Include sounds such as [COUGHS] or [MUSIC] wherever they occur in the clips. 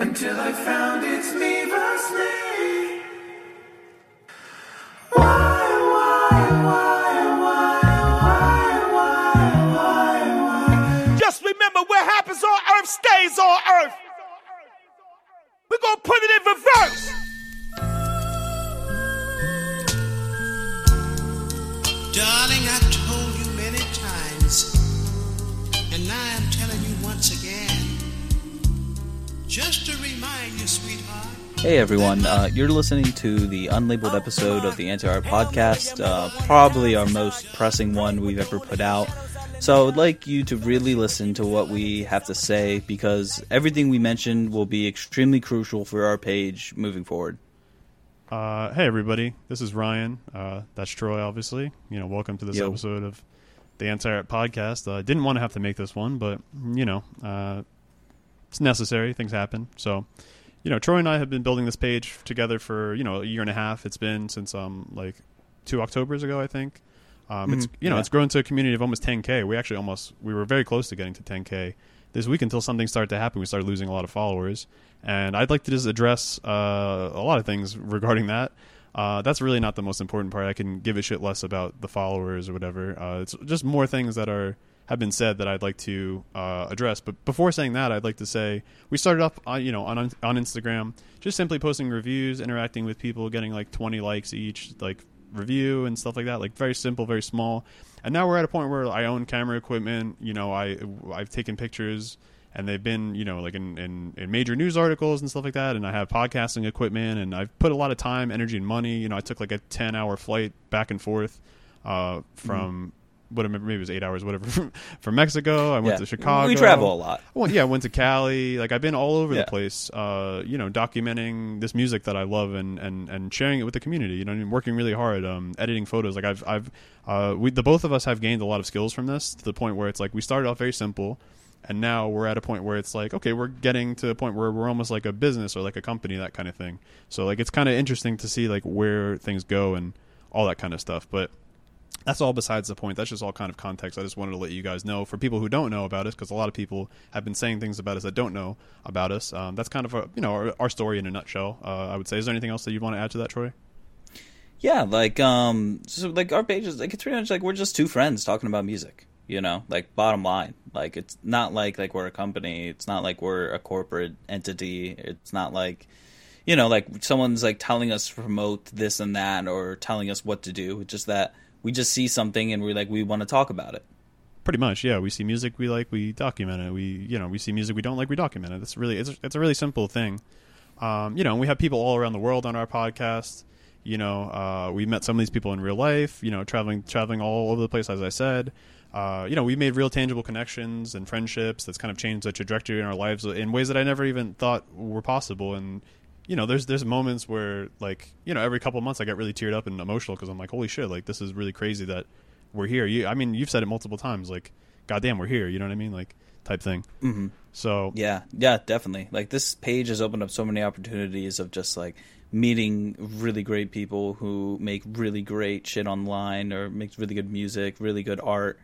Until I found it's me versus me. Why, why, why, why, why, why, why? Just remember what happens on Earth stays on Earth. We're gonna put it in reverse. Once again, just to remind you, sweetheart. Hey everyone, uh, you're listening to the unlabeled episode of the Anti Art Podcast, uh, probably our most pressing one we've ever put out. So I would like you to really listen to what we have to say because everything we mentioned will be extremely crucial for our page moving forward. Uh, hey everybody, this is Ryan. Uh, that's Troy, obviously. You know, welcome to this Yo. episode of the Anti-Art Podcast. Uh, didn't want to have to make this one, but you know, uh, it's necessary. Things happen. So, you know, Troy and I have been building this page together for you know a year and a half. It's been since um like two October's ago, I think. Um, it's Mhm, you know yeah. it's grown to a community of almost 10k. We actually almost we were very close to getting to 10k this week until something started to happen. We started losing a lot of followers, and I'd like to just address uh, a lot of things regarding that. Uh, that's really not the most important part. I can give a shit less about the followers or whatever. Uh, it's just more things that are have been said that I'd like to uh, address. But before saying that, I'd like to say we started up, uh, you know, on on Instagram, just simply posting reviews, interacting with people, getting like 20 likes each, like review and stuff like that. Like very simple, very small. And now we're at a point where I own camera equipment. You know, I I've taken pictures. And they've been, you know, like in, in, in major news articles and stuff like that. And I have podcasting equipment, and I've put a lot of time, energy, and money. You know, I took like a ten hour flight back and forth uh, from whatever, maybe it was eight hours, whatever, [LAUGHS] from, from Mexico. I went Yeah. to Chicago. We travel a lot. Well, yeah, I went to Cali. Like I've been all over Yeah. the place. Uh, you know, documenting this music that I love and, and, and sharing it with the community. You know, and working really hard, um, editing photos. Like I've I've uh, we the both of us have gained a lot of skills from this to the point where it's like we started off very simple, and now we're at a point where it's like okay, we're getting to a point where we're almost like a business or like a company, that kind of thing. So like it's kind of interesting to see like where things go and all that kind of stuff, but that's all besides the point. That's just all kind of context. I just wanted to let you guys know for people who don't know about us, because a lot of people have been saying things about us that don't know about us. Um, that's kind of a, you know our, our story in a nutshell. Uh, I would say. Is there anything else that you want to add to that, Troy? Yeah, like um, so like our page is like it's pretty much like we're just two friends talking about music. You know, like bottom line, like it's not like like we're a company. It's not like we're a corporate entity. It's not like you know like someone's like telling us to promote this and that or telling us what to do. It's just that we just see something and we're like we want to talk about it. Pretty much, yeah. We see music we like, we document it. We you know we see music we don't like, we document it. It's really it's it's a really simple thing. Um, you know, we have people all around the world on our podcast. You know, uh, we met some of these people in real life. You know, traveling traveling all over the place, as I said. Uh, you know, we made real tangible connections and friendships that's kind of changed the trajectory in our lives in ways that I never even thought were possible. And you know, there's there's moments where like you know every couple of months I get really teared up and emotional because I'm like, holy shit, like this is really crazy that we're here. You, I mean, you've said it multiple times, like, goddamn, we're here. You know what I mean, like type thing. hmm So Yeah, yeah, definitely. Like this page has opened up so many opportunities of just like meeting really great people who make really great shit online or make really good music, really good art.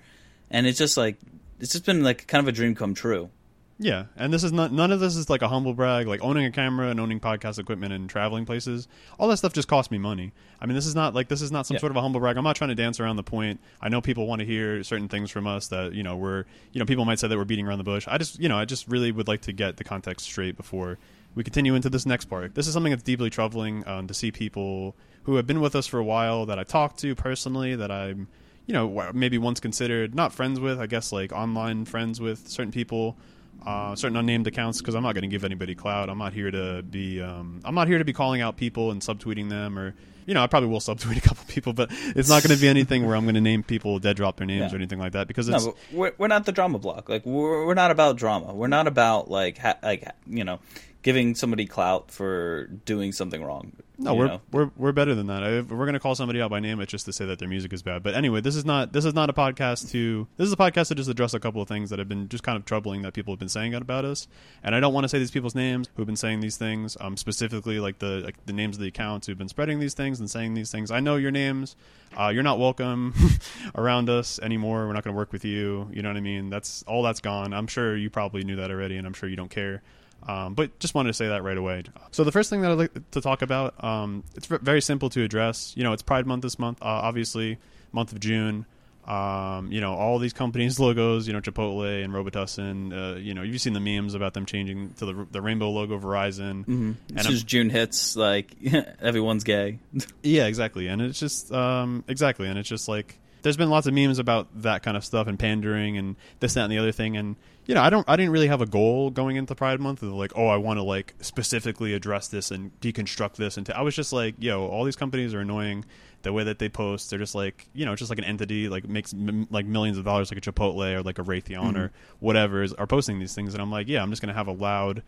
And it's just like it's just been like kind of a dream come true. Yeah, and this is not none of this is like a humble brag. Like owning a camera and owning podcast equipment and traveling places, all that stuff just cost me money. I mean, this is not like this is not some Yeah. sort of a humble brag. I'm not trying to dance around the point. I know people want to hear certain things from us that you know we're you know people might say that we're beating around the bush. I just you know I just really would like to get the context straight before we continue into this next part. This is something that's deeply troubling um, to see people who have been with us for a while that I talked to personally that I'm you know maybe once considered not friends with. I guess like online friends with certain people uh, certain unnamed accounts because I'm not going to give anybody clout. I'm not here to be. Um, I'm not here to be calling out people and subtweeting them, or you know, I probably will [LAUGHS] subtweet a couple people, but it's not going to be anything where I'm going to name people, dead drop their names Yeah. or anything like that because it's No, we're we're not the drama block. Like we're we're not about drama. We're not about like ha- like you know giving somebody clout for doing something wrong. No, we're, know? we're we're better than that. If we're gonna call somebody out by name, it's just to say that their music is bad. But anyway, this is not this is not a podcast to this is a podcast to just address a couple of things that have been just kind of troubling that people have been saying about us. And I don't want to say these people's names who've been saying these things, um, specifically like the like the names of the accounts who've been spreading these things and saying these things. I know your names. Uh, you're not welcome [LAUGHS] around us anymore. We're not gonna work with you. You know what I mean? That's all that's gone. I'm sure you probably knew that already, and I'm sure you don't care. Um, but just wanted to say that right away. So the first thing that I'd like to talk about, um, it's very simple to address. You know, it's Pride Month this month, uh, obviously, month of June. Um, you know, all these companies' [LAUGHS] logos, you know, Chipotle and Robitussin, uh, you know, you've seen the memes about them changing to the, the rainbow logo Verizon. Mm-hmm. As June hits, like [LAUGHS] everyone's gay. [LAUGHS] Yeah, exactly. And it's just um, exactly, and it's just like there's been lots of memes about that kind of stuff and pandering and this, that, and the other thing. And you know, I don't, I didn't really have a goal going into Pride Month of like, oh, I want to like specifically address this and deconstruct this. And I was just like, yo, all these companies are annoying. The way that they post, they're just like, you know, just like an entity like makes m- like millions of dollars, like a Chipotle or like a Raytheon mm-hmm. or whatever is are posting these things. And I'm like, yeah, I'm just gonna have a loud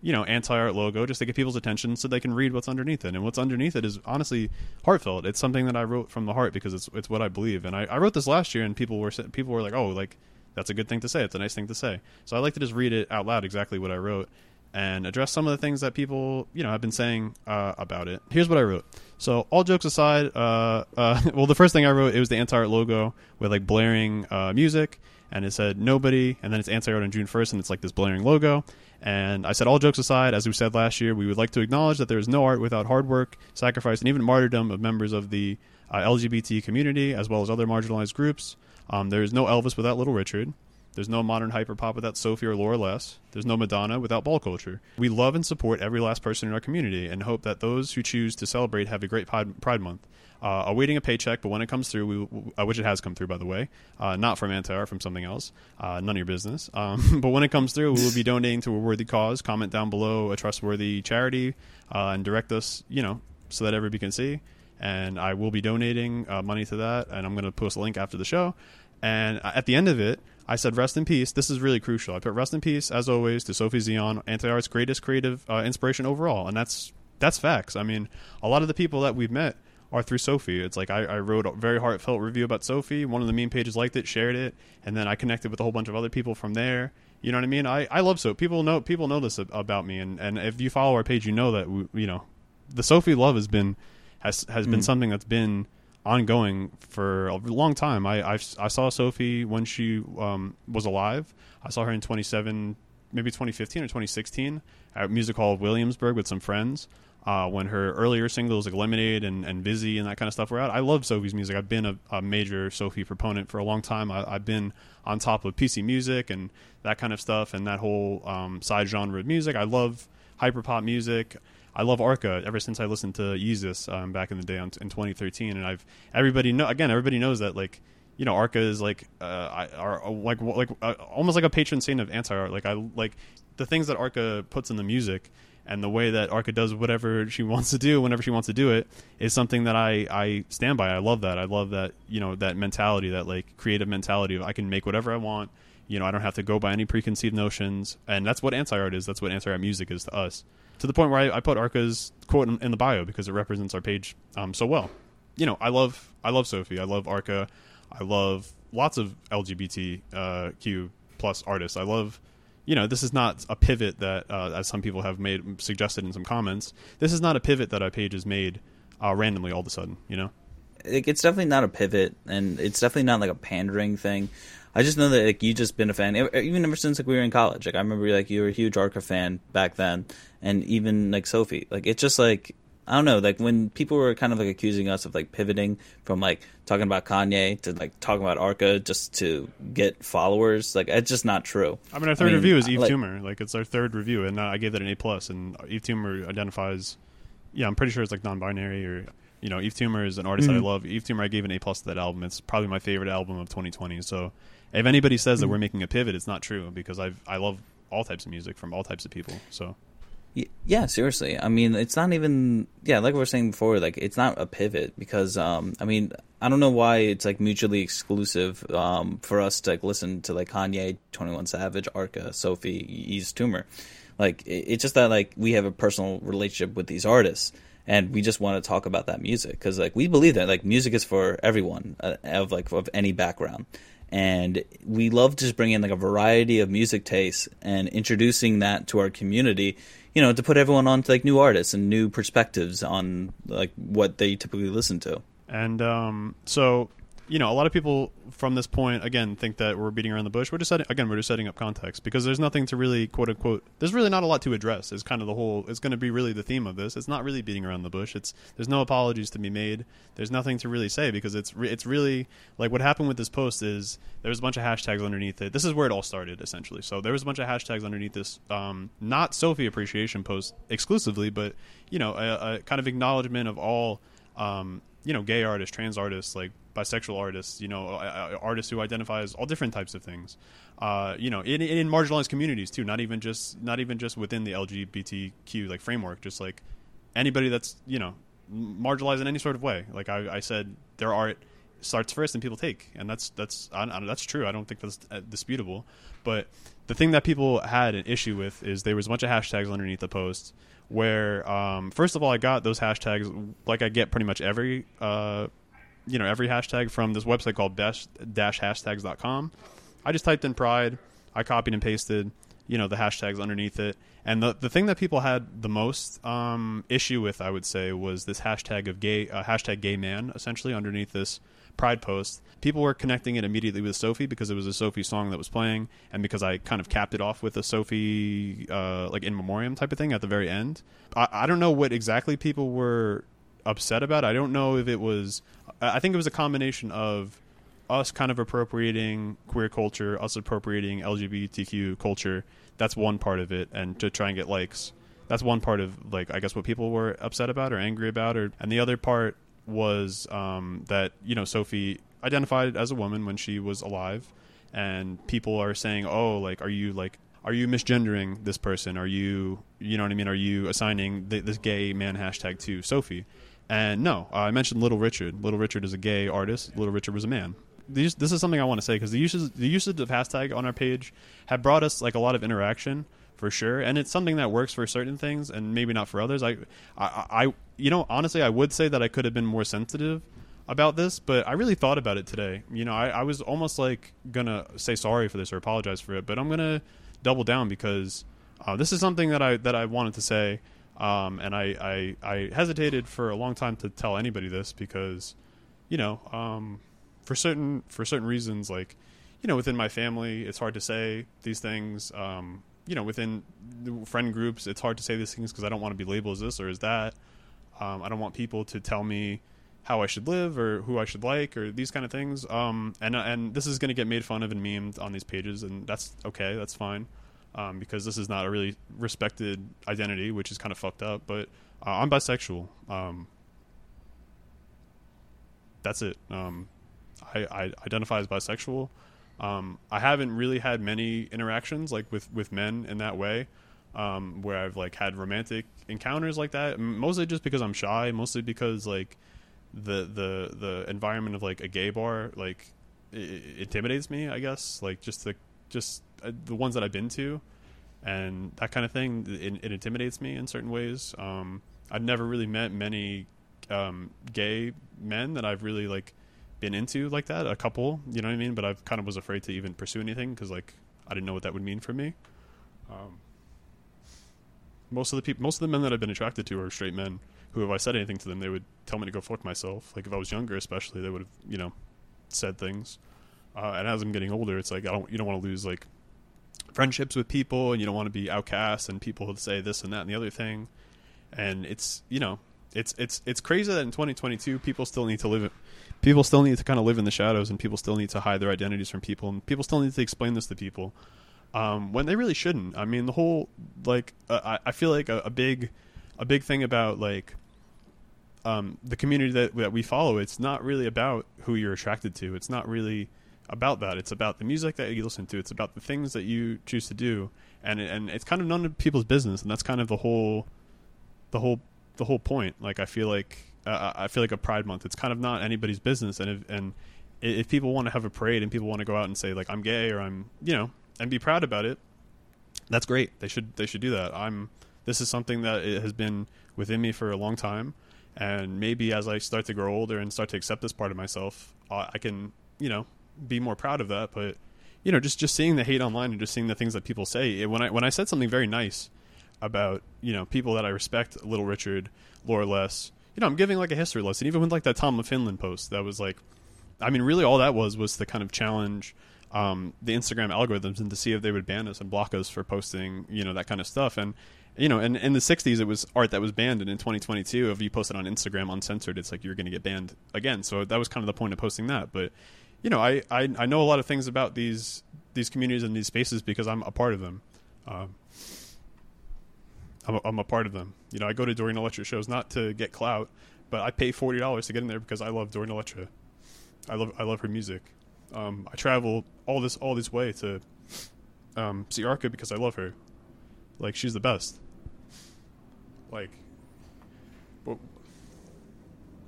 you know, anti-art logo just to get people's attention so they can read what's underneath it. And what's underneath it is honestly heartfelt. It's something that I wrote from the heart because it's it's what I believe. And I, I wrote this last year, and people were people were like, "Oh, like that's a good thing to say. It's a nice thing to say." So I like to just read it out loud exactly what I wrote and address some of the things that people you know have been saying uh, about it. Here's what I wrote. So all jokes aside, uh, uh, [LAUGHS] well, the first thing I wrote it was the anti-art logo with like blaring uh, music, and it said nobody, and then it's anti-art on June 1st, and it's like this blaring logo. And I said, all jokes aside, as we said last year, we would like to acknowledge that there is no art without hard work, sacrifice, and even martyrdom of members of the uh, LGBT community, as well as other marginalized groups. Um, there is no Elvis without Little Richard. There's no modern hyperpop without Sophie or Laura Les. There's no Madonna without ball culture. We love and support every last person in our community and hope that those who choose to celebrate have a great Pride, Pride Month. Uh, awaiting a paycheck, but when it comes through, we, uh, which it has come through, by the way, uh, not from anti from something else, uh, none of your business. [LAUGHS] Um, but when it comes through, we will be donating to a worthy cause. Comment down below a trustworthy charity uh, and direct us, you know, so that everybody can see. And I will be donating money to that, and I'm going to post a link after the show. And at the end of it, I said, "Rest in peace." This is really crucial. I put "Rest in peace" as always to Sophie Xeon, anti-art's greatest creative inspiration overall, and that's that's facts. I mean, a lot of the people that we've met are through Sophie. It's like I, I wrote a very heartfelt review about Sophie. One of the meme pages liked it, shared it, and then I connected with a whole bunch of other people from there. You know what I mean? I, I love Sophie. People know people know this about me, and, and if you follow our page, you know that we, you know the Sophie love has been has has been something that's been ongoing for a long time. I I've, i saw Sophie when she um, was alive. I saw her in 27, maybe 2015 or 2016 at Music Hall of Williamsburg with some friends. Uh, when her earlier singles like Lemonade and, and Busy and that kind of stuff were out, I love Sophie's music. I've been a, a major Sophie proponent for a long time. I, I've been on top of PC music and that kind of stuff and that whole um, side genre of music. I love hyperpop music. I love Arca ever since I listened to Yeezus um, back in the day on, in 2013, and I've everybody know again everybody knows that like you know Arca is like uh, I, are like like uh, almost like a patron saint of anti art. Like I like the things that Arca puts in the music and the way that Arca does whatever she [LAUGHS] wants to do whenever she wants to do it is something that I I stand by. I love that. I love that you know that mentality, that like creative mentality of I can make whatever I want. You know, I don't have to go by any preconceived notions, and that's what anti art is. That's what anti art music is to us to the point where I, I put Arca's quote in, in, the bio because it represents our page um, so well. You know, I love I love Sophie. I love Arca. I love lots of LGBTQ plus artists. I love. You know, this is not a pivot that, uh, as some people have made suggested in some comments, this is not a pivot that our page has made uh, randomly all of a sudden. You know, it's definitely not a pivot, and it's definitely not like a pandering thing. I just know that like you just been a fan even ever since like we were in college. Like I remember like you were a huge Arca fan back then, and even like Sophie. Like it's just like I don't know. Like when people were kind of like accusing us of like pivoting from like talking about Kanye to like talking about Arca just to get followers. Like it's just not true. I mean, our third I mean, review is Yves like- Tumor. Like it's our third review, and uh, I gave that an A plus. And Yves Tumor identifies. Yeah, I'm pretty sure it's like non-binary or. You know, Yves Tumor is an artist that I mm-hmm. love. Yves Tumor, I gave an A plus to that album. It's probably my favorite album of 2020. So, if anybody says that mm-hmm. we're making a pivot, it's not true because I've I love all types of music from all types of people. So, Yeah, seriously. I mean, it's not even yeah, like we were saying before, like it's not a pivot because um I mean, I don't know why it's like mutually exclusive um for us to like listen to like Kanye, 21 Savage, Arca, Sophie, Yves Tumor. Like it- it's just that like we have a personal relationship with these artists and we just want to talk about that music because like we believe that like music is for everyone uh, of like of any background and we love just bringing like a variety of music tastes and introducing that to our community you know to put everyone on to like new artists and new perspectives on like what they typically listen to. And um, so, you know, a lot of people from this point again think that we're beating around the bush. We're just setting, again, we're just setting up context because there's nothing to really quote unquote. There's really not a lot to address. Is kind of the whole. It's going to be really the theme of this. It's not really beating around the bush. It's there's no apologies to be made. There's nothing to really say because it's re- it's really like what happened with this post is there was a bunch of hashtags underneath it. This is where it all started essentially. So there was a bunch of hashtags underneath this, um, not Sophie appreciation post exclusively, but you know, a, a kind of acknowledgement of all um, you know, gay artists, trans artists, like bisexual artists, you know, artists who identify as all different types of things. Uh, you know, in, in marginalized communities too, not even just not even just within the LGBTQ like framework, just like anybody that's you know marginalized in any sort of way. Like I, I said, their art starts first and people take, and that's that's I, I, that's true. I don't think that's uh, disputable. But the thing that people had an issue with is there was a bunch of hashtags underneath the post where um, first of all I got those hashtags like I get pretty much every uh, you know every hashtag from this website called dash dash hashtags.com. I just typed in pride, I copied and pasted you know the hashtags underneath it, and the the thing that people had the most um, issue with I would say was this hashtag of gay uh, hashtag gay man essentially underneath this pride post. People were connecting it immediately with Sophie because it was a Sophie song that was playing, and because I kind of capped it off with a Sophie uh, like in memoriam type of thing at the very end. I, I don't know what exactly people were upset about. I don't know if it was. I think it was a combination of us kind of appropriating queer culture, us appropriating LGBTQ culture. That's one part of it, and to try and get likes. That's one part of like I guess what people were upset about or angry about, or and the other part was um, that you know Sophie identified as a woman when she was alive, and people are saying, "Oh, like, are you like, are you misgendering this person? Are you, you know what I mean? Are you assigning th- this gay man hashtag to Sophie?" And no, I mentioned Little Richard. Little Richard is a gay artist. Little Richard was a man. These, this is something I want to say because the usage the usage of hashtag on our page have brought us like a lot of interaction for sure, and it's something that works for certain things and maybe not for others. I, I, I you know, honestly, I would say that I could have been more sensitive about this, but I really thought about it today. You know, I, I was almost like gonna say sorry for this or apologize for it, but I'm gonna double down because uh, this is something that I that I wanted to say, um, and I, I I hesitated for a long time to tell anybody this because, you know, um, for certain for certain reasons, like you know, within my family, it's hard to say these things. Um, you know, within friend groups, it's hard to say these things because I don't want to be labeled as this or as that. Um, I don't want people to tell me how I should live or who I should like or these kind of things. Um, and and this is going to get made fun of and memed on these pages, and that's okay. That's fine um, because this is not a really respected identity, which is kind of fucked up. But uh, I'm bisexual. Um, that's it. Um, I, I identify as bisexual. Um, I haven't really had many interactions like with, with men in that way, um, where I've like had romantic encounters like that. Mostly just because I'm shy. Mostly because like the the the environment of like a gay bar like intimidates me. I guess like just the just the ones that I've been to, and that kind of thing. It, it intimidates me in certain ways. Um, I've never really met many um, gay men that I've really like been into like that. A couple, you know what I mean. But I've kind of was afraid to even pursue anything because like I didn't know what that would mean for me. Um, most of the people, most of the men that I've been attracted to are straight men. Who, if I said anything to them, they would tell me to go fuck myself. Like if I was younger, especially, they would have, you know, said things. Uh, and as I'm getting older, it's like I don't, you don't want to lose like friendships with people, and you don't want to be outcast, and people would say this and that and the other thing. And it's, you know, it's it's it's crazy that in 2022 people still need to live people still need to kind of live in the shadows and people still need to hide their identities from people and people still need to explain this to people um, when they really shouldn't i mean the whole like uh, I, I feel like a, a big a big thing about like um, the community that, that we follow it's not really about who you're attracted to it's not really about that it's about the music that you listen to it's about the things that you choose to do and and it's kind of none of people's business and that's kind of the whole the whole the whole point. Like I feel like uh, I feel like a Pride Month. It's kind of not anybody's business, and if, and if people want to have a parade and people want to go out and say like I'm gay or I'm you know and be proud about it, that's great. They should they should do that. I'm this is something that it has been within me for a long time, and maybe as I start to grow older and start to accept this part of myself, uh, I can you know be more proud of that. But you know, just just seeing the hate online and just seeing the things that people say. When I when I said something very nice about you know people that I respect, Little Richard, Laura Les, you know, I'm giving like a history lesson. Even with like that Tom of Finland post, that was like, I mean, really all that was was the kind of challenge um, the Instagram algorithms and to see if they would ban us and block us for posting you know that kind of stuff. And you know, and in the '60s, it was art that was banned, and in 2022, if you post it on Instagram uncensored, it's like you're going to get banned again. So that was kind of the point of posting that. But you know, I, I I know a lot of things about these these communities and these spaces because I'm a part of them. Um, I'm a, I'm a part of them. You know, I go to Dorian Electra shows not to get clout, but I pay forty dollars to get in there because I love Dorian Electra. I love I love her music. Um, I travel all this all this way to um, see Arca because I love her. Like she's the best. Like,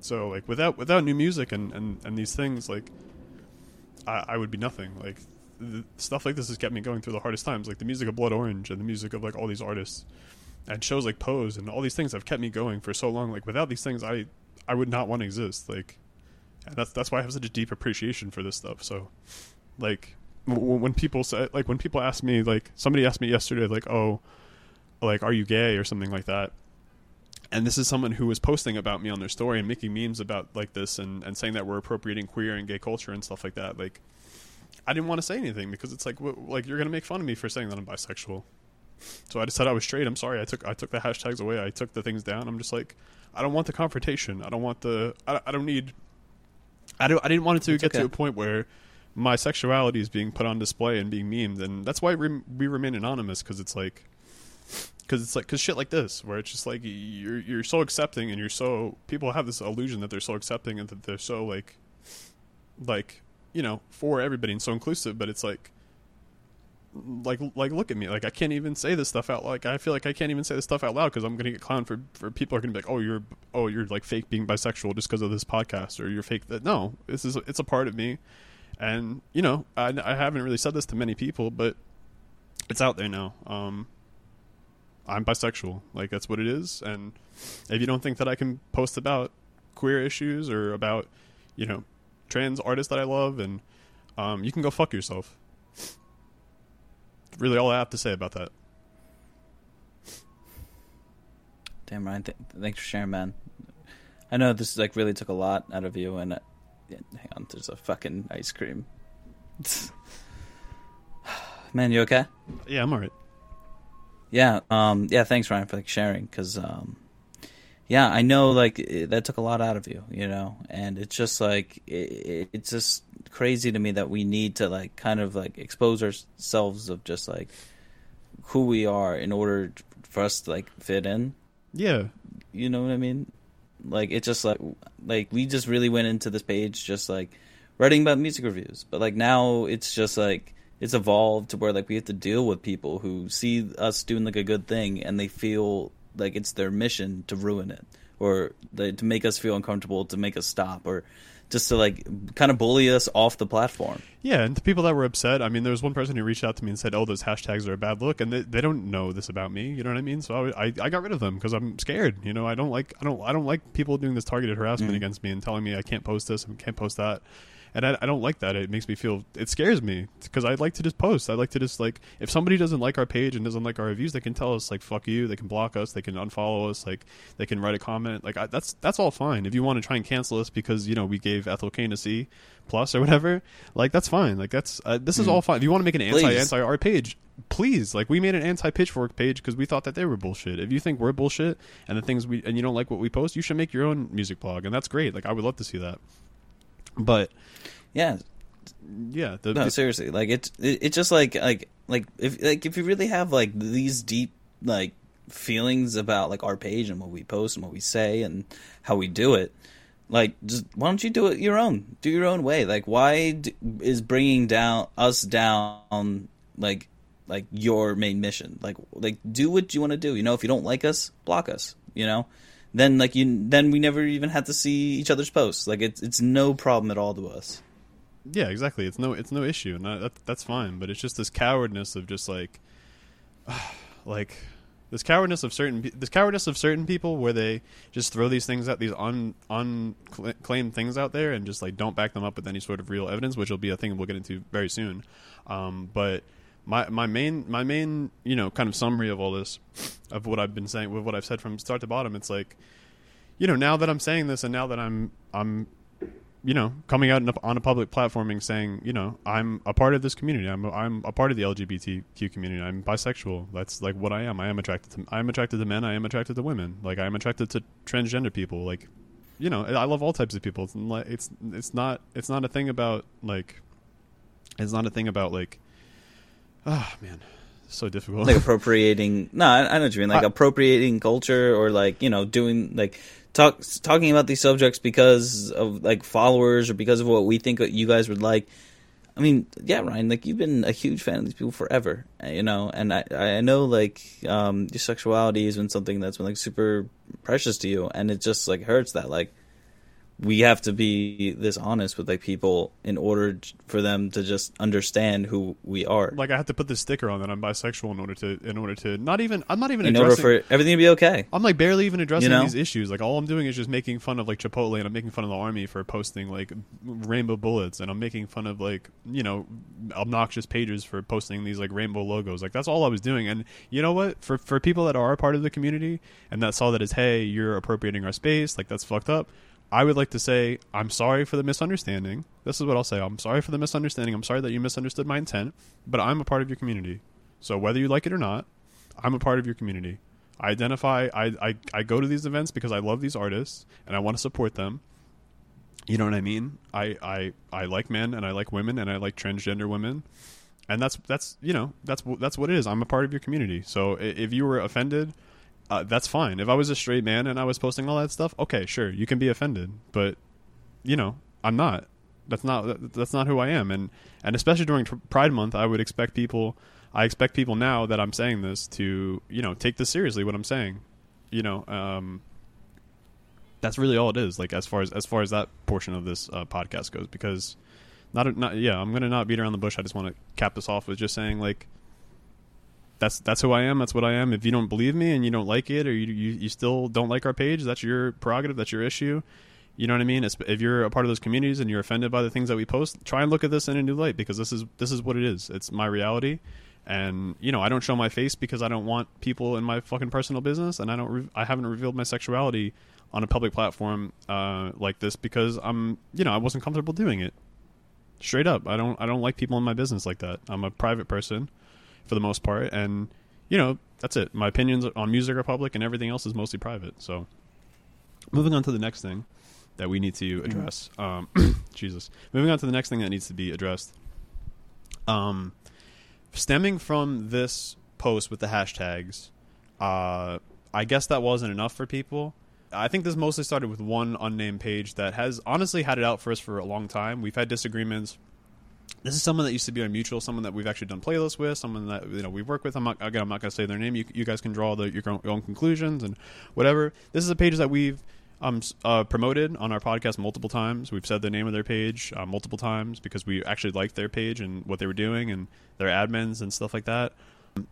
so like without without new music and and, and these things like, I, I would be nothing. Like stuff like this has kept me going through the hardest times. Like the music of Blood Orange and the music of like all these artists and shows like Pose and all these things have kept me going for so long. Like without these things, I I would not want to exist. Like, and that's that's why I have such a deep appreciation for this stuff. So, like w- when people say like when people ask me like somebody asked me yesterday like oh like are you gay or something like that and this is someone who was posting about me on their story and making memes about like this and, and saying that we're appropriating queer and gay culture and stuff like that like i didn't want to say anything because it's like w- like you're gonna make fun of me for saying that i'm bisexual. So i just said i was straight. I'm sorry. I took i took the hashtags away. I took the things down. I'm just like i don't want the confrontation. I don't want the i, I don't need I, don't, I didn't want it to It's get okay. to a point where my sexuality is being put on display and being memed and that's why we, we remain anonymous because it's like because it's like because shit like this where it's just like you're you're so accepting and you're so people have this illusion that they're so accepting and that they're so like like you know for everybody and so inclusive but it's like like like look at me. Like I can't even say this stuff out like I feel like I can't even say this stuff out loud because I'm gonna get clowned for for people are gonna be like oh you're oh you're like fake being bisexual just because of this podcast or you're fake that no this is it's a part of me. And you know I, I haven't really said this to many people but it's out there now. Um I'm bisexual. Like that's what it is. And if you don't think that I can post about queer issues or about, you know, trans artists that I love, and um, you can go fuck yourself. Really, all I have to say about that. Damn, Ryan. Th- thanks for sharing, man. I know this like really took a lot out of you, and uh, yeah, hang on, there's a fucking ice cream. [SIGHS] man, you okay? Yeah, I'm alright. Yeah, um, yeah. Thanks, Ryan, for like sharing. Because, um, yeah, I know like it, that took a lot out of you, you know, and it's just like it, it's just crazy to me that we need to like kind of like expose ourselves of just like who we are in order for us to like fit in. Yeah, You know what I mean? Like it's just like like we just really went into this page just like writing about music reviews, but like now it's just like it's evolved to where like we have to deal with people who see us doing like a good thing and they feel like it's their mission to ruin it or they, to make us feel uncomfortable, to make us stop, or just to like kind of bully us off the platform. yeah. And the people that were upset, I mean, there was one person who reached out to me and said, "Oh, those hashtags are a bad look," and they, they don't know this about me. You know what I mean? So I, I, I got rid of them because I'm scared. You know, I don't like I don't I don't like people doing this targeted harassment mm. against me and telling me I can't post this and can't post that. And I, I don't like that. It makes me feel it scares me because I'd like to just post. I'd like to just like if somebody doesn't like our page and doesn't like our reviews, they can tell us like fuck you. They can block us. They can unfollow us. Like they can write a comment. Like I, that's that's all fine. If you want to try and cancel us because you know we gave Ethel Cain a C plus or whatever, like that's fine. Like that's uh, this is all fine. If you want to make an anti anti our page, please. Like we made an anti pitchfork page because we thought that they were bullshit. If you think we're bullshit and the things we and you don't like what we post, you should make your own music blog, and that's great. Like I would love to see that. But Yeah, yeah, the, no, the- seriously. Like it's it, it's just like like like if like if you really have like these deep like feelings about like our page and what we post and what we say and how we do it, like just why don't you do it your own? Do your own way. Like why d- is bringing down us down like like your main mission? Like like do what you want to do. You know, if you don't like us, block us. You know. Then like you, then we never even have to see each other's posts. Like it's it's no problem at all to us. Yeah, exactly. It's no it's no issue, and that, that that's fine. But it's just this cowardness of just like, [SIGHS] like, This cowardness of certain this cowardness of certain people where they just throw these things out these un unclaimed things out there and just like don't back them up with any sort of real evidence, which will be a thing we'll get into very soon. Um, but my my main my main you know kind of summary of all this of what I've been saying with what I've said from start to bottom, it's like you know now that I'm saying this and now that I'm I'm you know, coming out on a public platforming saying, you know, I'm a part of this community. I'm a, I'm a part of the LGBTQ community. I'm bisexual. That's like what I am. I am attracted to I am attracted to men. I am attracted to women. Like I am attracted to transgender people. Like, you know, I love all types of people. It's like it's it's not it's not a thing about like it's not a thing about like ah oh, man so difficult like appropriating no I, I know what you mean like I, appropriating culture or like you know doing like talk talking about these subjects because of like followers or because of what we think you guys would like. I mean, yeah, Ryan, like you've been a huge fan of these people forever, you know, and I I know like um your sexuality has been something that's been like super precious to you, and it just like hurts that like we have to be this honest with like people in order for them to just understand who we are. Like I have to put this sticker on that I'm bisexual in order to in order to not even I'm not even in order for everything to be okay. I'm like barely even addressing You know? these issues. Like all I'm doing is just making fun of like Chipotle and I'm making fun of the army for posting like rainbow bullets and I'm making fun of like you know obnoxious pages for posting these like rainbow logos. Like that's all I was doing. And you know what? For for people that are a part of the community and that saw that as hey you're appropriating our space like that's fucked up. I would like to say I'm sorry for the misunderstanding. This is what I'll say. I'm sorry for the misunderstanding. I'm sorry that you misunderstood my intent, but I'm a part of your community. So whether you like it or not, I'm a part of your community. I identify I, I, I go to these events because I love these artists and I want to support them. You know what I mean? I, I I like men and I like women and I like transgender women. And that's that's you know, that's that's what it is. I'm a part of your community. So if you were offended uh, that's fine. If I was a straight man and I was posting all that stuff, okay, sure, you can be offended, but you know, I'm not. That's not that's not who I am, and and especially during Pride Month, I would expect people. I expect people now that I'm saying this to you know take this seriously. What I'm saying, you know, um, that's really all it is. Like as far as as far as that portion of this uh, podcast goes, because not not yeah, I'm gonna not beat around the bush. I just want to cap this off with just saying like that's that's who I am. That's what I am. If you don't believe me and you don't like it, or you you, you still don't like our page, that's your prerogative. That's your issue. You know what I mean? It's, if you're a part of those communities and you're offended by the things that we post, try and look at this in a new light because this is this is what it is. It's my reality, and you know I don't show my face because I don't want people in my fucking personal business, and I don't re- I haven't revealed my sexuality on a public platform uh, like this because I'm you know I wasn't comfortable doing it. Straight up, I don't I don't like people in my business like that. I'm a private person for the most part, and you know that's it. My opinions on music are public, and everything else is mostly private. So, moving on to the next thing that we need to address. Um, [COUGHS] Jesus, moving on to the next thing that needs to be addressed. Um, stemming from this post with the hashtags, uh, I guess that wasn't enough for people. I think this mostly started with one unnamed page that has honestly had it out for us for a long time. We've had disagreements this is someone that used to be our mutual, someone that we've actually done playlists with, someone that you know we work with. I'm not again, I'm not going to say their name. You, you guys can draw the, your own conclusions and whatever. This is a page that we've um, uh, promoted on our podcast multiple times. We've said the name of their page uh, multiple times because we actually liked their page and what they were doing and their admins and stuff like that.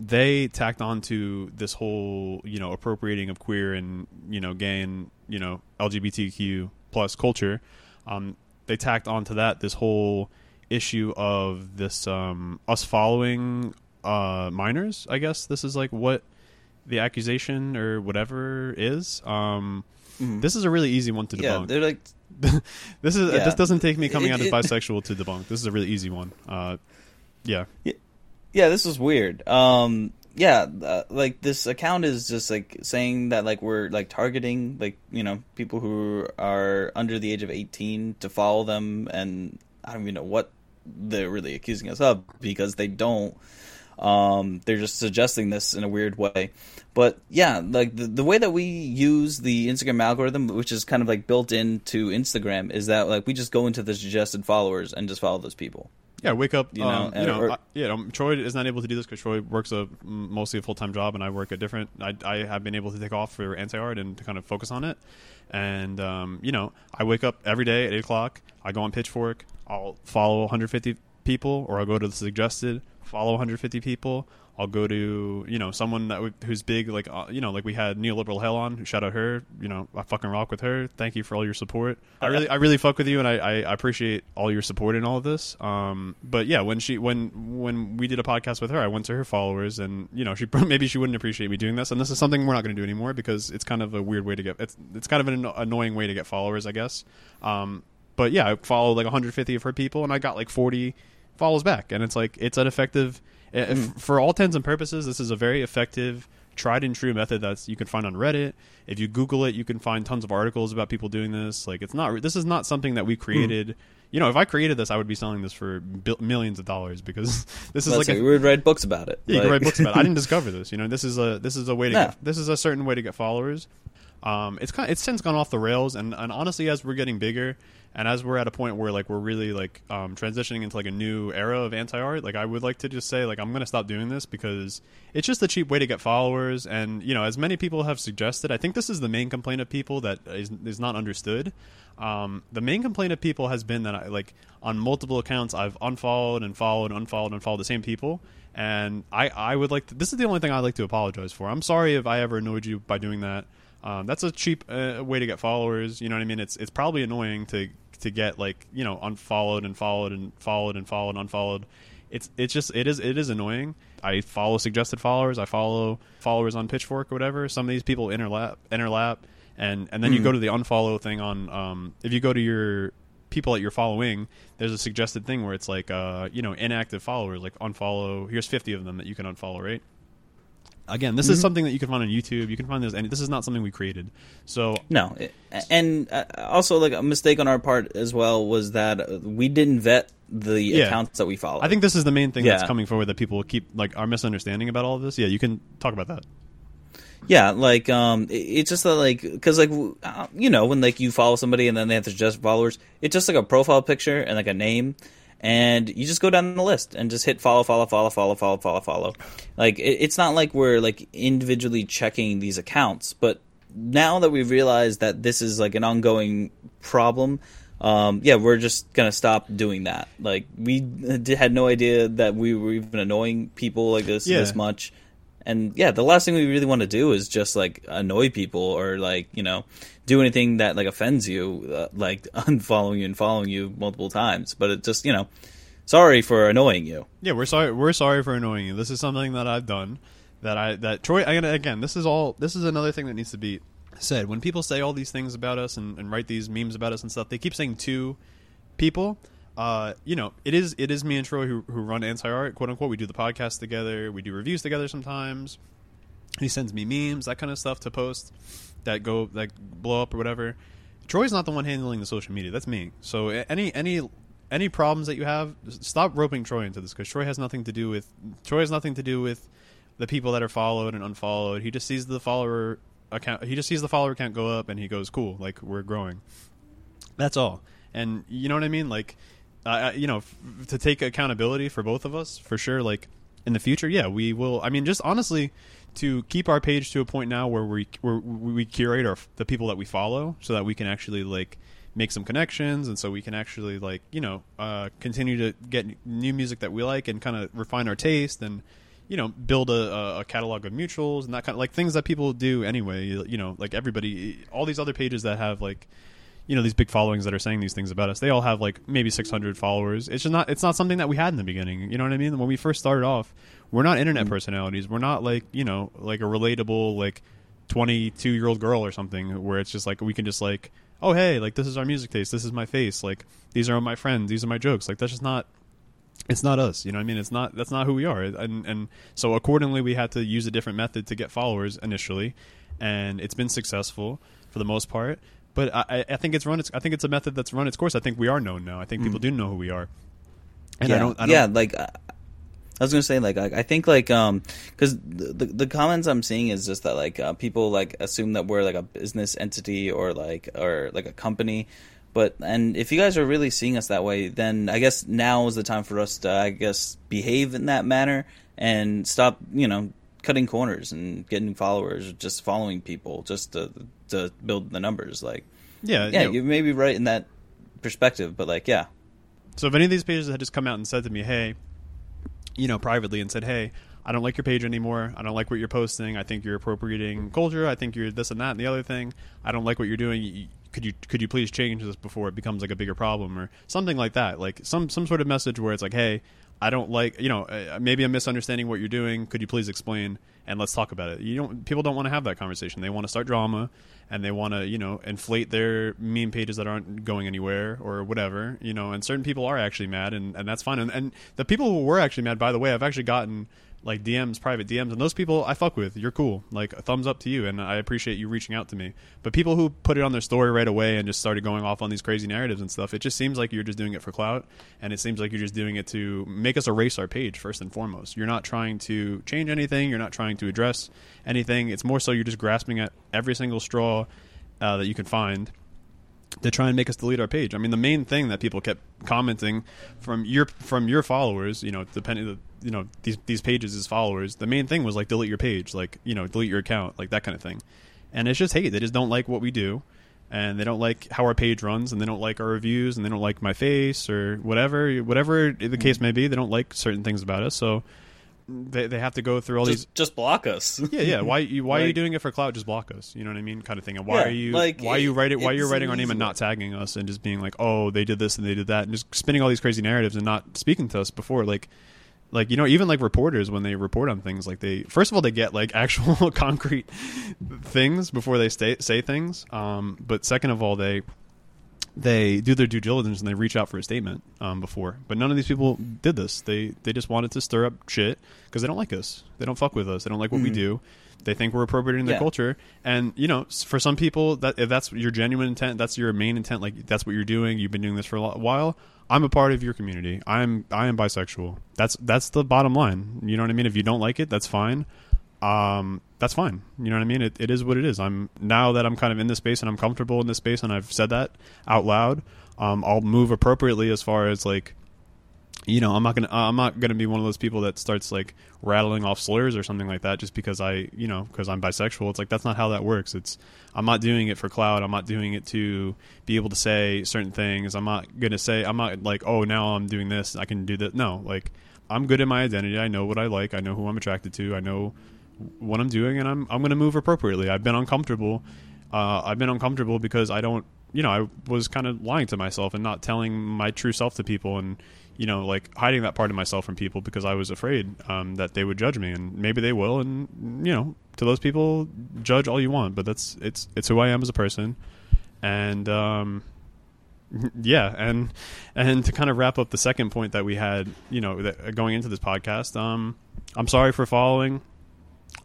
They tacked on to this whole you know appropriating of queer and you know gay and you know LGBTQ plus culture. Um, they tacked onto that this whole issue of this um, us following uh, minors. I guess this is like what the accusation or whatever is. Um, mm. This is a really easy one to debunk. Yeah, they're like. [LAUGHS] this is yeah. this doesn't take me coming out as bisexual to debunk. This is a really easy one. Uh, yeah. yeah. Yeah, this was weird. Um, yeah, uh, like this account is just like saying that like we're like targeting like you know people who are under the age of eighteen to follow them, and I don't even know what they're really accusing us of because they don't. Um, they're just suggesting this in a weird way. But yeah, like the, the way that we use the Instagram algorithm, which is kind of like built into Instagram, is that like we just go into the suggested followers and just follow those people. Yeah, wake up. You know, um, you know. Or, I, yeah, um, Troy is not able to do this because Troy works a mostly a full time job, and I work a different. I, I have been able to take off for anti art and to kind of focus on it. And um, you know, I wake up every day at eight o'clock. I go on Pitchfork. I'll follow 150 people, or I'll go to the suggested follow 150 people. I'll go to you know someone that who's big like uh, you know like we had neoliberal hell on. Shout out her. You know I fucking rock with her. Thank you for all your support. I really I really fuck with you, and I, I, I appreciate all your support in all of this. Um, but yeah, when she when when we did a podcast with her, I went to her followers, and you know she [LAUGHS] maybe she wouldn't appreciate me doing this, and this is something we're not going to do anymore because it's kind of a weird way to get it's it's kind of an annoying way to get followers, I guess. Um, but yeah, I followed like 150 of her people, and I got like 40 follows back, and it's like it's an effective Uh, if, mm. for all intents and purposes. This is a very effective, tried and true method that you can find on Reddit. If you Google it, you can find tons of articles about people doing this. Like it's not this is not something that we mm. created. You know, if I created this, I would be selling this for bil- millions of dollars because [LAUGHS] this is That's like like a, we would write books about it. yeah, you can Like- write books about. it. I didn't [LAUGHS] discover this. You know, this is a this is a way to No. get, this is a certain way to get followers. Um, it's kind it's since gone off the rails, and, and honestly, as we're getting bigger, and as we're at a point where like we're really like um, transitioning into like a new era of anti art, like I would like to just say like I'm gonna stop doing this because it's just a cheap way to get followers, and you know, as many people have suggested, I think this is the main complaint of people that is is not understood. Um, the main complaint of people has been that I like on multiple accounts I've unfollowed and followed, unfollowed and followed the same people, and I I would like to, this is the only thing I'd like to apologize for. I'm sorry if I ever annoyed you by doing that. Um, that's a cheap uh, way to get followers. You know what I mean? It's it's probably annoying to to get like you know unfollowed and followed and followed and followed and unfollowed. It's it's just it is it is annoying. I follow suggested followers. I follow followers on Pitchfork or whatever. Some of these people interlap interlap, and and then you go to the unfollow thing on. Um, if you go to your people that you're following, there's a suggested thing where it's like uh you know inactive followers like unfollow. Here's 50 of them that you can unfollow, right? Again, this is something that you can find on YouTube. You can find this, and this is not something we created. So No, and uh, also like a mistake on our part as well was that we didn't vet the Yeah. accounts that we follow. I think this is the main thing that's coming forward that people keep like our misunderstanding about all of this. Yeah, you can talk about that. yeah, like um, it's just that like because like uh, you know when like you follow somebody and then they have to suggest followers, it's just like a profile picture and like a name. And you just go down the list and just hit follow, follow, follow, follow, follow, follow, follow. Like it, it's not like we're like individually checking these accounts, but now that we've realized that this is like an ongoing problem, um, yeah, we're just gonna stop doing that. Like we had no idea that we were even annoying people like this Yeah. this much, and yeah, the last thing we really want to do is just like annoy people or like you know do anything that like offends you, uh, like [LAUGHS] unfollowing you and following you multiple times. But it just you know, sorry for annoying you. Yeah, we're sorry. We're sorry for annoying you. This is something that I've done. That I that Troy. I, again, this is all. This is another thing that needs to be said. When people say all these things about us and, and write these memes about us and stuff, they keep saying to people. Uh, you know, it is it is me and Troy who who run anti art, quote unquote. We do the podcast together. We do reviews together sometimes. He sends me memes, that kind of stuff to post that go that blow up or whatever. Troy's not the one handling the social media. That's me. So any any any problems that you have, stop roping Troy into this because Troy has nothing to do with Troy has nothing to do with the people that are followed and unfollowed. He just sees the follower account. He just sees the follower count go up and he goes, "Cool, like we're growing." That's all. And you know what I mean? Like, uh, you know, f- to take accountability for both of us, for sure. Like in the future, yeah, we will. I mean, just honestly, to keep our page to a point now where we where we curate our the people that we follow, so that we can actually like make some connections, and so we can actually like you know uh, continue to get new music that we like and kind of refine our taste and you know build a, a- a catalog of mutuals and that kind of like things that people do anyway. You know, like everybody, all these other pages that have like you know these big followings that are saying these things about us they all have like maybe 600 followers. It's just not it's not something that we had in the beginning you know what i mean? When we first started off we're not internet mm-hmm. personalities. We're not like you know like a relatable like 22 year old girl or something where it's just like we can just like oh hey like this is our music taste. This is my face. Like these are my friends. These are my jokes. Like that's just not it's not us you know what i mean? It's not that's not who we are. And and so accordingly we had to use a different method to get followers initially. And it's been successful for the most part but I, I think it's run its I think it's a method that's run its course. I think we are known now. I think people do know who we are. And yeah, I don't I don't yeah, like I was gonna say, like I, I think like um because the, the the comments I'm seeing is just that like uh, people like assume that we're like a business entity or like or like a company, but and if you guys are really seeing us that way, then I guess now is the time for us to I guess behave in that manner and stop you know cutting corners and getting followers, or just following people just to to build the numbers. Like yeah yeah, you know, you may be right in that perspective, but like yeah. So if any of these pages had just come out and said to me, "Hey," you know, privately and said, "Hey, I don't like your page anymore. I don't like what you're posting. I think you're appropriating culture. I think you're this and that and the other thing. I don't like what you're doing. Could you could you please change this before it becomes like a bigger problem or something like that? Like some some sort of message where it's like, hey, I don't like you know uh, maybe I'm misunderstanding what you're doing. Could you please explain and let's talk about it? You don't people don't want to have that conversation. They want to start drama and they want to you know inflate their meme pages that aren't going anywhere or whatever you know. And certain people are actually mad and and that's fine. And, and the people who were actually mad, by the way, I've actually gotten like DMs, private DMs, and those people I fuck with. You're cool. Like thumbs up to you, and I appreciate you reaching out to me. But people who put it on their story right away and just started going off on these crazy narratives and stuff, it just seems like you're just doing it for clout, and it seems like you're just doing it to make us erase our page first and foremost. You're not trying to change anything. You're not trying to address anything. It's more so you're just grasping at every single straw uh, that you can find to try and make us delete our page. I mean, the main thing that people kept commenting from your from your followers, you know, depending you know these these pages as followers, the main thing was like delete your page, like you know, delete your account, like that kind of thing. And it's just hate. They just don't like what we do, and they don't like how our page runs, and they don't like our reviews, and they don't like my face or whatever whatever the hmm. case may be. They don't like certain things about us, so they they have to go through all these Just, just block us. [LAUGHS] yeah, yeah. Why you why are you doing it for clout? Just block us. You know what I mean, kind of thing. And why Yeah, are you like, why are you it- writing why you're writing our name and not tagging us and just being like, oh, they did this and they did that, and just spinning all these crazy narratives and not speaking to us before, like. Like you know, even like reporters when they report on things, like they first of all they get like actual [LAUGHS] concrete things before they stay, say things. Um, but second of all, they they do their due diligence and they reach out for a statement um, before. But none of these people did this. They they just wanted to stir up shit because they don't like us. They don't fuck with us. They don't like what we do. They think we're appropriating their Yeah. culture. And you know, for some people, that if that's your genuine intent, that's your main intent. Like that's what you're doing. You've been doing this for a while. I'm a part of your community. I'm I am bisexual. That's that's the bottom line. You know what I mean? If you don't like it, that's fine um, that's fine. You know what I mean? It, it is what it is. I'm now that I'm kind of in this space and I'm comfortable in this space and I've said that out loud. Um, I'll move appropriately as far as like, you know, I'm not gonna I'm not gonna be one of those people that starts like rattling off slurs or something like that just because I you know because I'm bisexual. It's like that's not how that works. It's I'm not doing it for cloud. I'm not doing it to be able to say certain things. I'm not gonna say I'm not like oh now I'm doing this I can do that. No, like I'm good in my identity. I know what I like. I know who I'm attracted to. I know what I'm doing, and I'm I'm to move appropriately. I've been uncomfortable. Uh, I've been uncomfortable because I don't, you know, I was kind of lying to myself and not telling my true self to people, and you know, like hiding that part of myself from people because I was afraid um, that they would judge me, and maybe they will, and you know, to those people, judge all you want, but that's it's it's who I am as a person, and um, [LAUGHS] yeah, and and to kind of wrap up the second point that we had, you know, that, going into this podcast, um, I'm sorry for following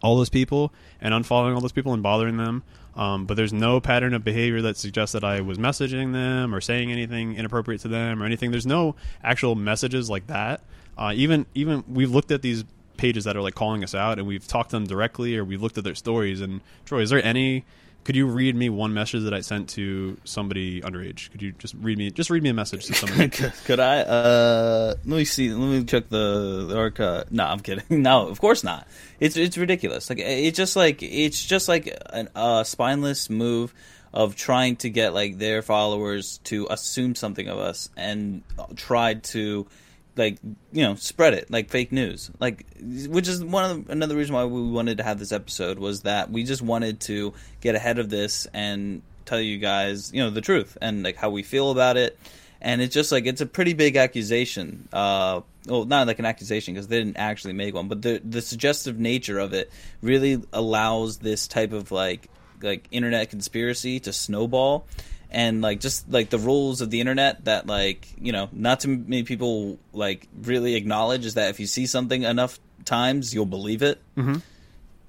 all those people and unfollowing all those people and bothering them. Um, but there's no pattern of behavior that suggests that I was messaging them or saying anything inappropriate to them or anything. There's no actual messages like that. Uh, even even we've looked at these pages that are like calling us out and we've talked to them directly or we've looked at their stories. And Troy, is there any? Could you read me one message that I sent to somebody underage? Could you just read me just read me a message to somebody? [LAUGHS] could, could I? Uh, let me see. Let me check the the archive. No, I'm kidding. [LAUGHS] No, of course not. It's it's ridiculous. Like it's just like it's just like a spineless move of trying to get like their followers to assume something of us and try to like you know spread it like fake news. Like which is one of the, another reason why we wanted to have this episode was that we just wanted to get ahead of this and tell you guys you know the truth and like how we feel about it. And it's just like it's a pretty big accusation uh well not like an accusation because they didn't actually make one but the the suggestive nature of it really allows this type of like like internet conspiracy to snowball and like just like the rules of the internet that like you know not too many people like really acknowledge is that if you see something enough times you'll believe it mm-hmm.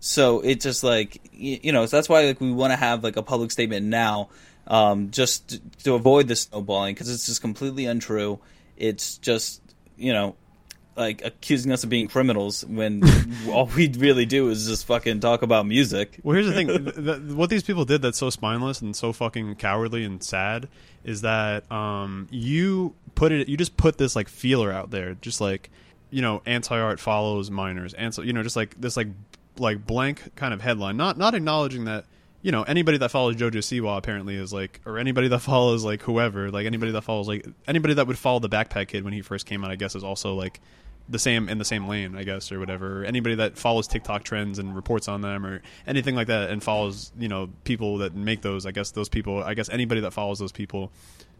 so it's just like you know so that's why like we want to have like a public statement now um just to, to avoid the snowballing because it's just completely untrue it's just you know like accusing us of being criminals when [LAUGHS] all we really do is just fucking talk about music. Well, here's the thing: [LAUGHS] th- th- what these people did that's so spineless and so fucking cowardly and sad is that um, you put it, you just put this like feeler out there, just like you know, anti art follows minors, and so you know, just like this like like blank kind of headline, not not acknowledging that you know anybody that follows Jojo Siwa apparently is like, or anybody that follows like whoever, like anybody that follows like anybody that would follow the Backpack Kid when he first came out, I guess is also like the same in the same lane, I guess, or whatever. Anybody that follows TikTok trends and reports on them, or anything like that, and follows you know people that make those. I guess those people. I guess anybody that follows those people,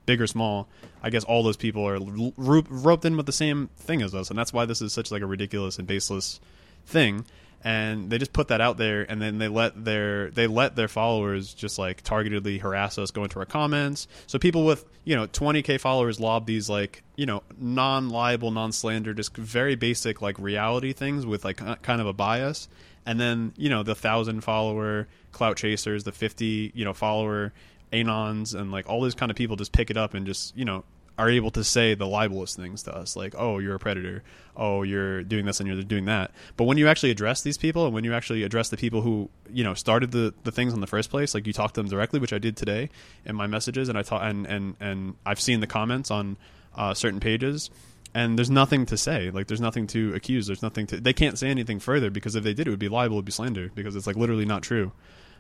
big or small. I guess all those people are ro- roped in with the same thing as us, and that's why this is such like a ridiculous and baseless thing. And they just put that out there, and then they let their they let their followers just like targetedly harass us, go into our comments. So people with you know 20k followers lob these like you know non liable, non slander, just very basic like reality things with like kind of a bias. And then you know the thousand follower clout chasers, the 50 you know follower anons, and like all these kind of people just pick it up and just you know are able to say the libelous things to us, like, "Oh, you're a predator. Oh, you're doing this and you're doing that." But when you actually address these people, and when you actually address the people who you know started the, the things in the first place, like you talk to them directly, which I did today in my messages, and I taught and and and I've seen the comments on uh, certain pages, and there's nothing to say. Like, there's nothing to accuse. There's nothing to. They can't say anything further because if they did, it would be libel, it would be slander because it's like literally not true.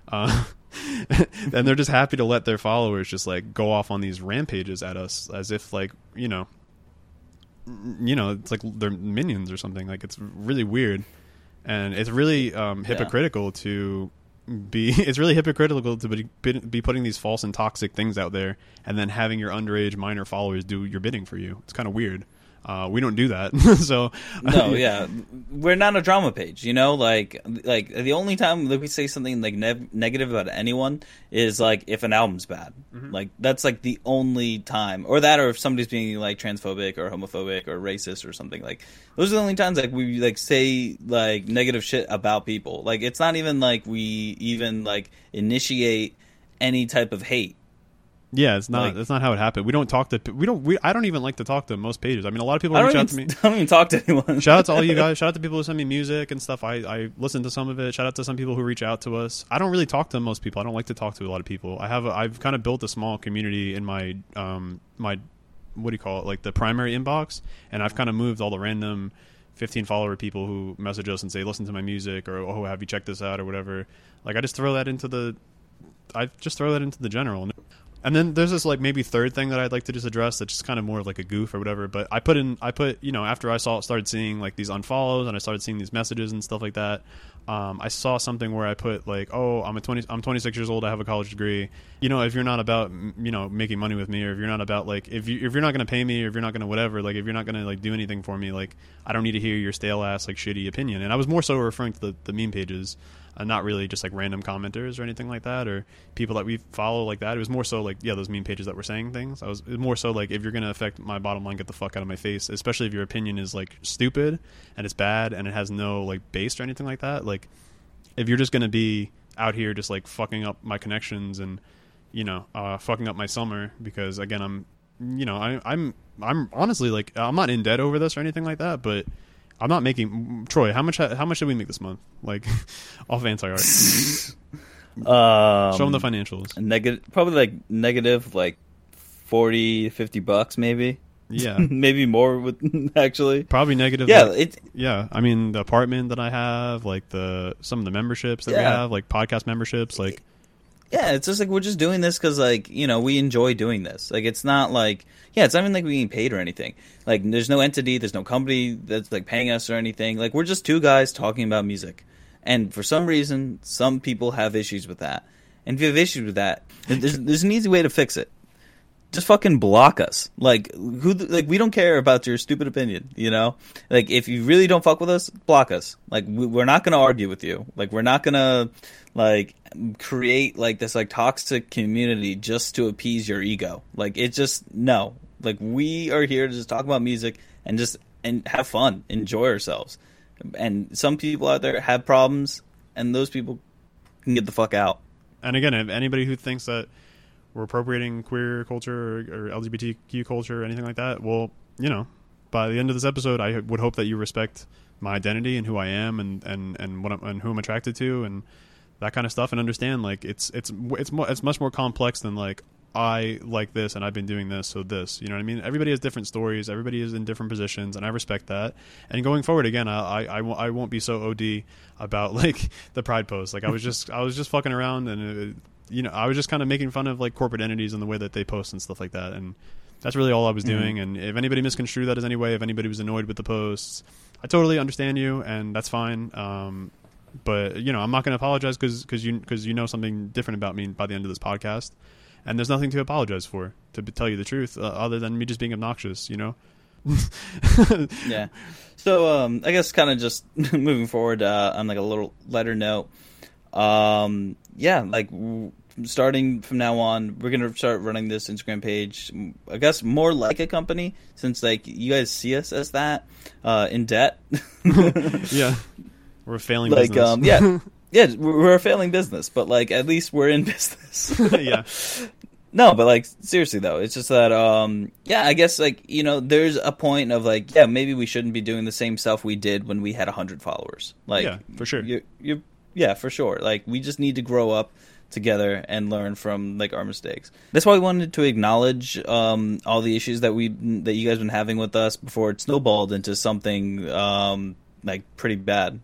Uh, [LAUGHS] and they're just happy to let their followers just like go off on these rampages at us as if like you know you know it's like they're minions or something. Like it's really weird. And it's really um, hypocritical to be [LAUGHS] it's really hypocritical to be, be putting these false and toxic things out there and then having your underage minor followers do your bidding for you. It's kind of weird uh, we don't do that [LAUGHS] so no, [LAUGHS] yeah, we're not a drama page. You know, like like the only time that we say something like ne- negative about anyone is like if an album's bad. Like that's like the only time, or that, or if somebody's being like transphobic or homophobic or racist or something. Like those are the only times like we like say like negative shit about people. Like it's not even like we even like initiate any type of hate. Yeah, it's not. Like- that's not how it happened. We don't talk to. We don't. We, I don't even like to talk to most pages. I mean, a lot of people reach out to me. [LAUGHS] I don't even talk to anyone. Shout out to all you [LAUGHS] guys. Shout out to people who send me music and stuff. I, I listen to some of it. Shout out to some people who reach out to us. I don't really talk to most people. I don't like to talk to a lot of people. I have. A, I've kind of built a small community in my um my what do you call it like the primary inbox, and I've kind of moved all the random. 15 follower people who message us and say listen to my music or oh have you checked this out or whatever like i just throw that into the I just throw that into the general. And then there's this like maybe third thing that I'd like to just address that's just kind of more of like a goof or whatever. But I put in I put you know after I saw started seeing like these unfollows and I started seeing these messages and stuff like that. Um, I saw something where I put like, oh, I'm a 20, I'm 26 years old, I have a college degree. You know, if you're not about you know making money with me, or if you're not about like if you if you're not gonna pay me, or if you're not gonna whatever, like if you're not gonna like do anything for me, like I don't need to hear your stale ass like shitty opinion. And I was more so referring to the, the meme pages uh, not really just like random commenters or anything like that or people that we follow like that. It was more so like yeah, those meme pages that were saying things. I was more so like if you're gonna affect my bottom line, get the fuck out of my face. Especially if your opinion is like stupid and it's bad and it has no like base or anything like that. Like if you're just gonna be out here just like fucking up my connections and you know uh, fucking up my summer because again I'm you know I, I'm I'm honestly like I'm not in debt over this or anything like that, but I'm not making Troy. How much? How much did we make this month? Like [LAUGHS] off anti art. [LAUGHS] Um, Show them the financials. negative, probably like negative, like 40, 50 bucks, maybe. Yeah, [LAUGHS] maybe more with [LAUGHS] actually. probably negative. Yeah, like- it yeah. I mean, the apartment that I have, like the some of the memberships that we have, like podcast memberships, like yeah, it's just like we're just doing this because like you know we enjoy doing this. Like it's not like yeah, it's not even like we're getting paid or anything. Like there's no entity, there's no company that's like paying us or anything. Like we're just two guys talking about music, and for some reason, some people have issues with that. And if you have issues with that, there's there's an easy way to fix it. Just fucking block us. Like who? Like we don't care about your stupid opinion. You know. Like if you really don't fuck with us, block us. Like we, we're not gonna argue with you. Like we're not gonna like create like this like toxic community just to appease your ego. Like it just no. Like we are here to just talk about music and just and have fun, enjoy ourselves. And some people out there have problems, and those people can get the fuck out. and again, if anybody who thinks that we're appropriating queer culture or, or LGBTQ culture or anything like that, well, you know, by the end of this episode, I would hope that you respect my identity and who I am and and and what I'm, and who I'm attracted to and that kind of stuff, and understand like it's it's it's more it's much more complex than like I like this and I've been doing this, so this. You know what I mean? Everybody has different stories. Everybody is in different positions, and I respect that. And going forward, again, I I, I, won't, won't be so od about [LAUGHS] like the pride post. Like I was just I was just fucking around, and it, you know I was just kind of making fun of like corporate entities and the way that they post and stuff like that, and that's really all I was doing. And if anybody misconstrued that as any way, if anybody was annoyed with the posts, I totally understand you, and that's fine. Um, but you know, I'm not going to apologize because you because you know something different about me by the end of this podcast, and there's nothing to apologize for. To be- tell you the truth, uh, other than me just being obnoxious, you know. [LAUGHS] yeah. So um, I guess kind of just [LAUGHS] moving forward uh, on like a little letter note. Um, yeah, like w- starting from now on, we're gonna start running this Instagram page. I guess more like a company, since like you guys see us as that uh, in debt. [LAUGHS] yeah, we're a failing like business. um, yeah, [LAUGHS] yeah, we're a failing business, but like at least we're in [LAUGHS] business. yeah, No, but like seriously though, it's just that um yeah, I guess like you know there's a point of like yeah maybe we shouldn't be doing the same stuff we did when we had hundred followers. Like Yeah, for sure. You you yeah for sure. Like we just need to grow up together and learn from like our mistakes. That's why we wanted to acknowledge um all the issues that we that you guys been having with us before it snowballed into something um like pretty bad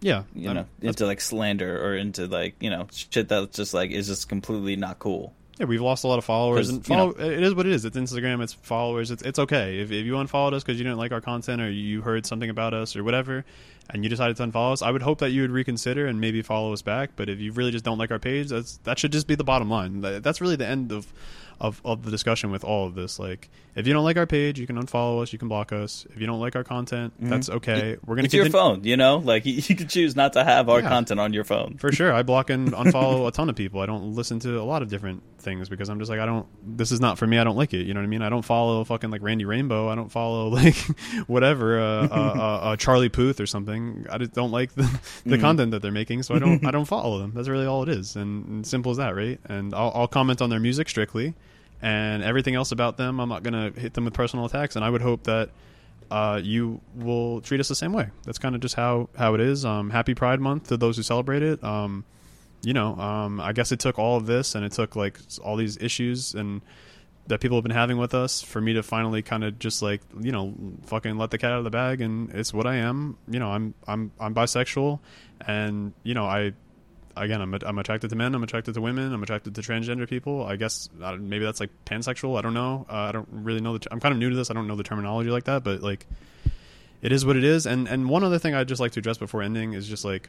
yeah. you Um, know, into like slander or into like you know shit that's just like is just completely not cool. Yeah, we've lost a lot of followers. and you know- follow, it is what it is. It's Instagram, it's followers. It's it's okay if if you unfollowed us because you didn't like our content or you heard something about us or whatever, and you decided to unfollow us. I would hope that you would reconsider and maybe follow us back. But if you really just don't like our page, that's that should just be the bottom line. That's really the end of of of the discussion with all of this. Like, if you don't like our page, you can unfollow us, you can block us. If you don't like our content, that's okay. We're gonna Mm-hmm. It's your phone, you know. Like you, you can choose not to have our Yeah. content on your phone. For sure, I block and [LAUGHS] unfollow a ton of people. I don't listen to a lot of different things because I'm just like I don't. This is not for me. I don't like it. You know what I mean? I don't follow fucking like Randy Rainbow. I don't follow [LAUGHS] like whatever uh, uh, [LAUGHS] uh, uh, Charlie Puth or something. I just don't like the, the content that they're making, so I don't. I don't follow them. That's really all it is, and, and simple as that, right? And I'll, I'll comment on their music strictly, and everything else about them, I'm not gonna hit them with personal attacks. And I would hope that uh, you will treat us the same way. That's kind of just how how it is. Um, happy Pride Month to those who celebrate it. Um, you know, um, I guess it took all of this and it took like all these issues and that people have been having with us for me to finally kind of just like you know fucking let the cat out of the bag and it's what I am. You know, I'm I'm I'm bisexual and you know I again, I'm I'm attracted to men. I'm attracted to women. I'm attracted to transgender people. I guess maybe that's like pansexual. I don't know. Uh, I don't really know. The I'm kind of new to this. I don't know the terminology like that, but like, it is what it is. And and one other thing I'd just like to address before ending is just like,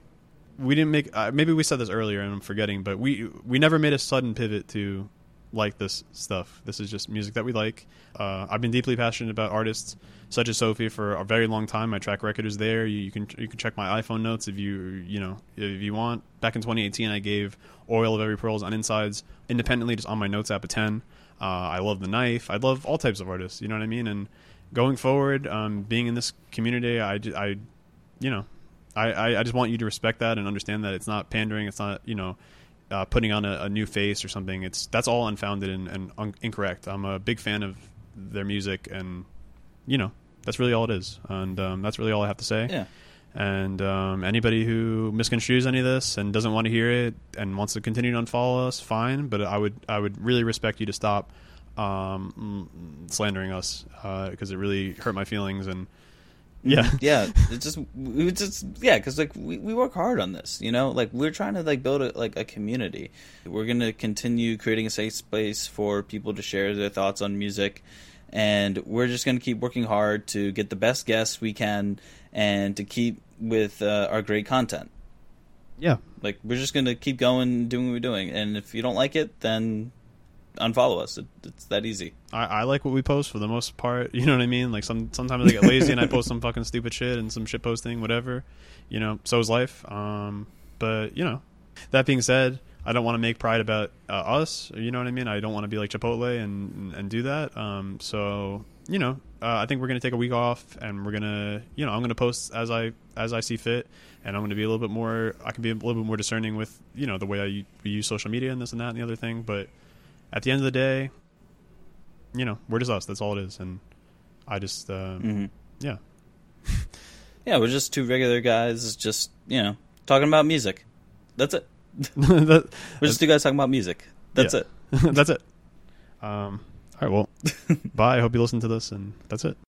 we didn't make. Uh, maybe we said this earlier and I'm forgetting, but we we never made a sudden pivot to like this stuff. This is just music that we like. Uh, I've been deeply passionate about artists such as Sophie for a very long time. My track record is there. You, you can you can check my iPhone notes if you you know if you want. Back in 2018, I gave Oil of Every Pearl's Un-Insides independently just on my notes app a 10. Uh, I love the Knife. I love all types of artists. You know what I mean? And going forward, um, being in this community, I, I you know, I, I, I just want you to respect that and understand that it's not pandering. It's not you know uh, putting on a, a new face or something. It's that's all unfounded and, and un- incorrect. I'm a big fan of their music, and you know that's really all it is. And um, that's really all I have to say. Yeah. And um, anybody who misconstrues any of this and doesn't want to hear it and wants to continue to unfollow us, fine. But I would I would really respect you to stop um, slandering us because it really hurt my feelings and yeah. [LAUGHS] Yeah it's just we just yeah because like we, we work hard on this you know? Like we're trying to like build a, like a community. We're gonna continue creating a safe space for people to share their thoughts on music and we're just gonna keep working hard to get the best guests we can and to keep with uh, our great content. Yeah. Like we're just gonna keep going doing what we're doing and if you don't like it then unfollow us it, it's that easy I, I like what we post for the most part. [LAUGHS] You know what I mean? Like some sometimes I get lazy and I post some fucking stupid shit and some shit posting, whatever. You know, so is life. Um, but you know, that being said, I don't want to make pride about uh, us. You know what I mean? I don't want to be like Chipotle and and do that. Um, so you know, uh, I think we're gonna take a week off and we're gonna, you know, I'm gonna post as I as I see fit, and I'm gonna be a little bit more. I can be a little bit more discerning with you know the way I use social media and this and that and the other thing. But at the end of the day, you know, we're just us. That's all it is. And I just, um, mm-hmm. yeah, [LAUGHS] yeah we're just two regular guys just you know talking about music that's it that, [LAUGHS] we're just two guys talking about music that's Yeah. it [LAUGHS] that's it. Um, all right, well, bye. I hope you listen to this, and that's it.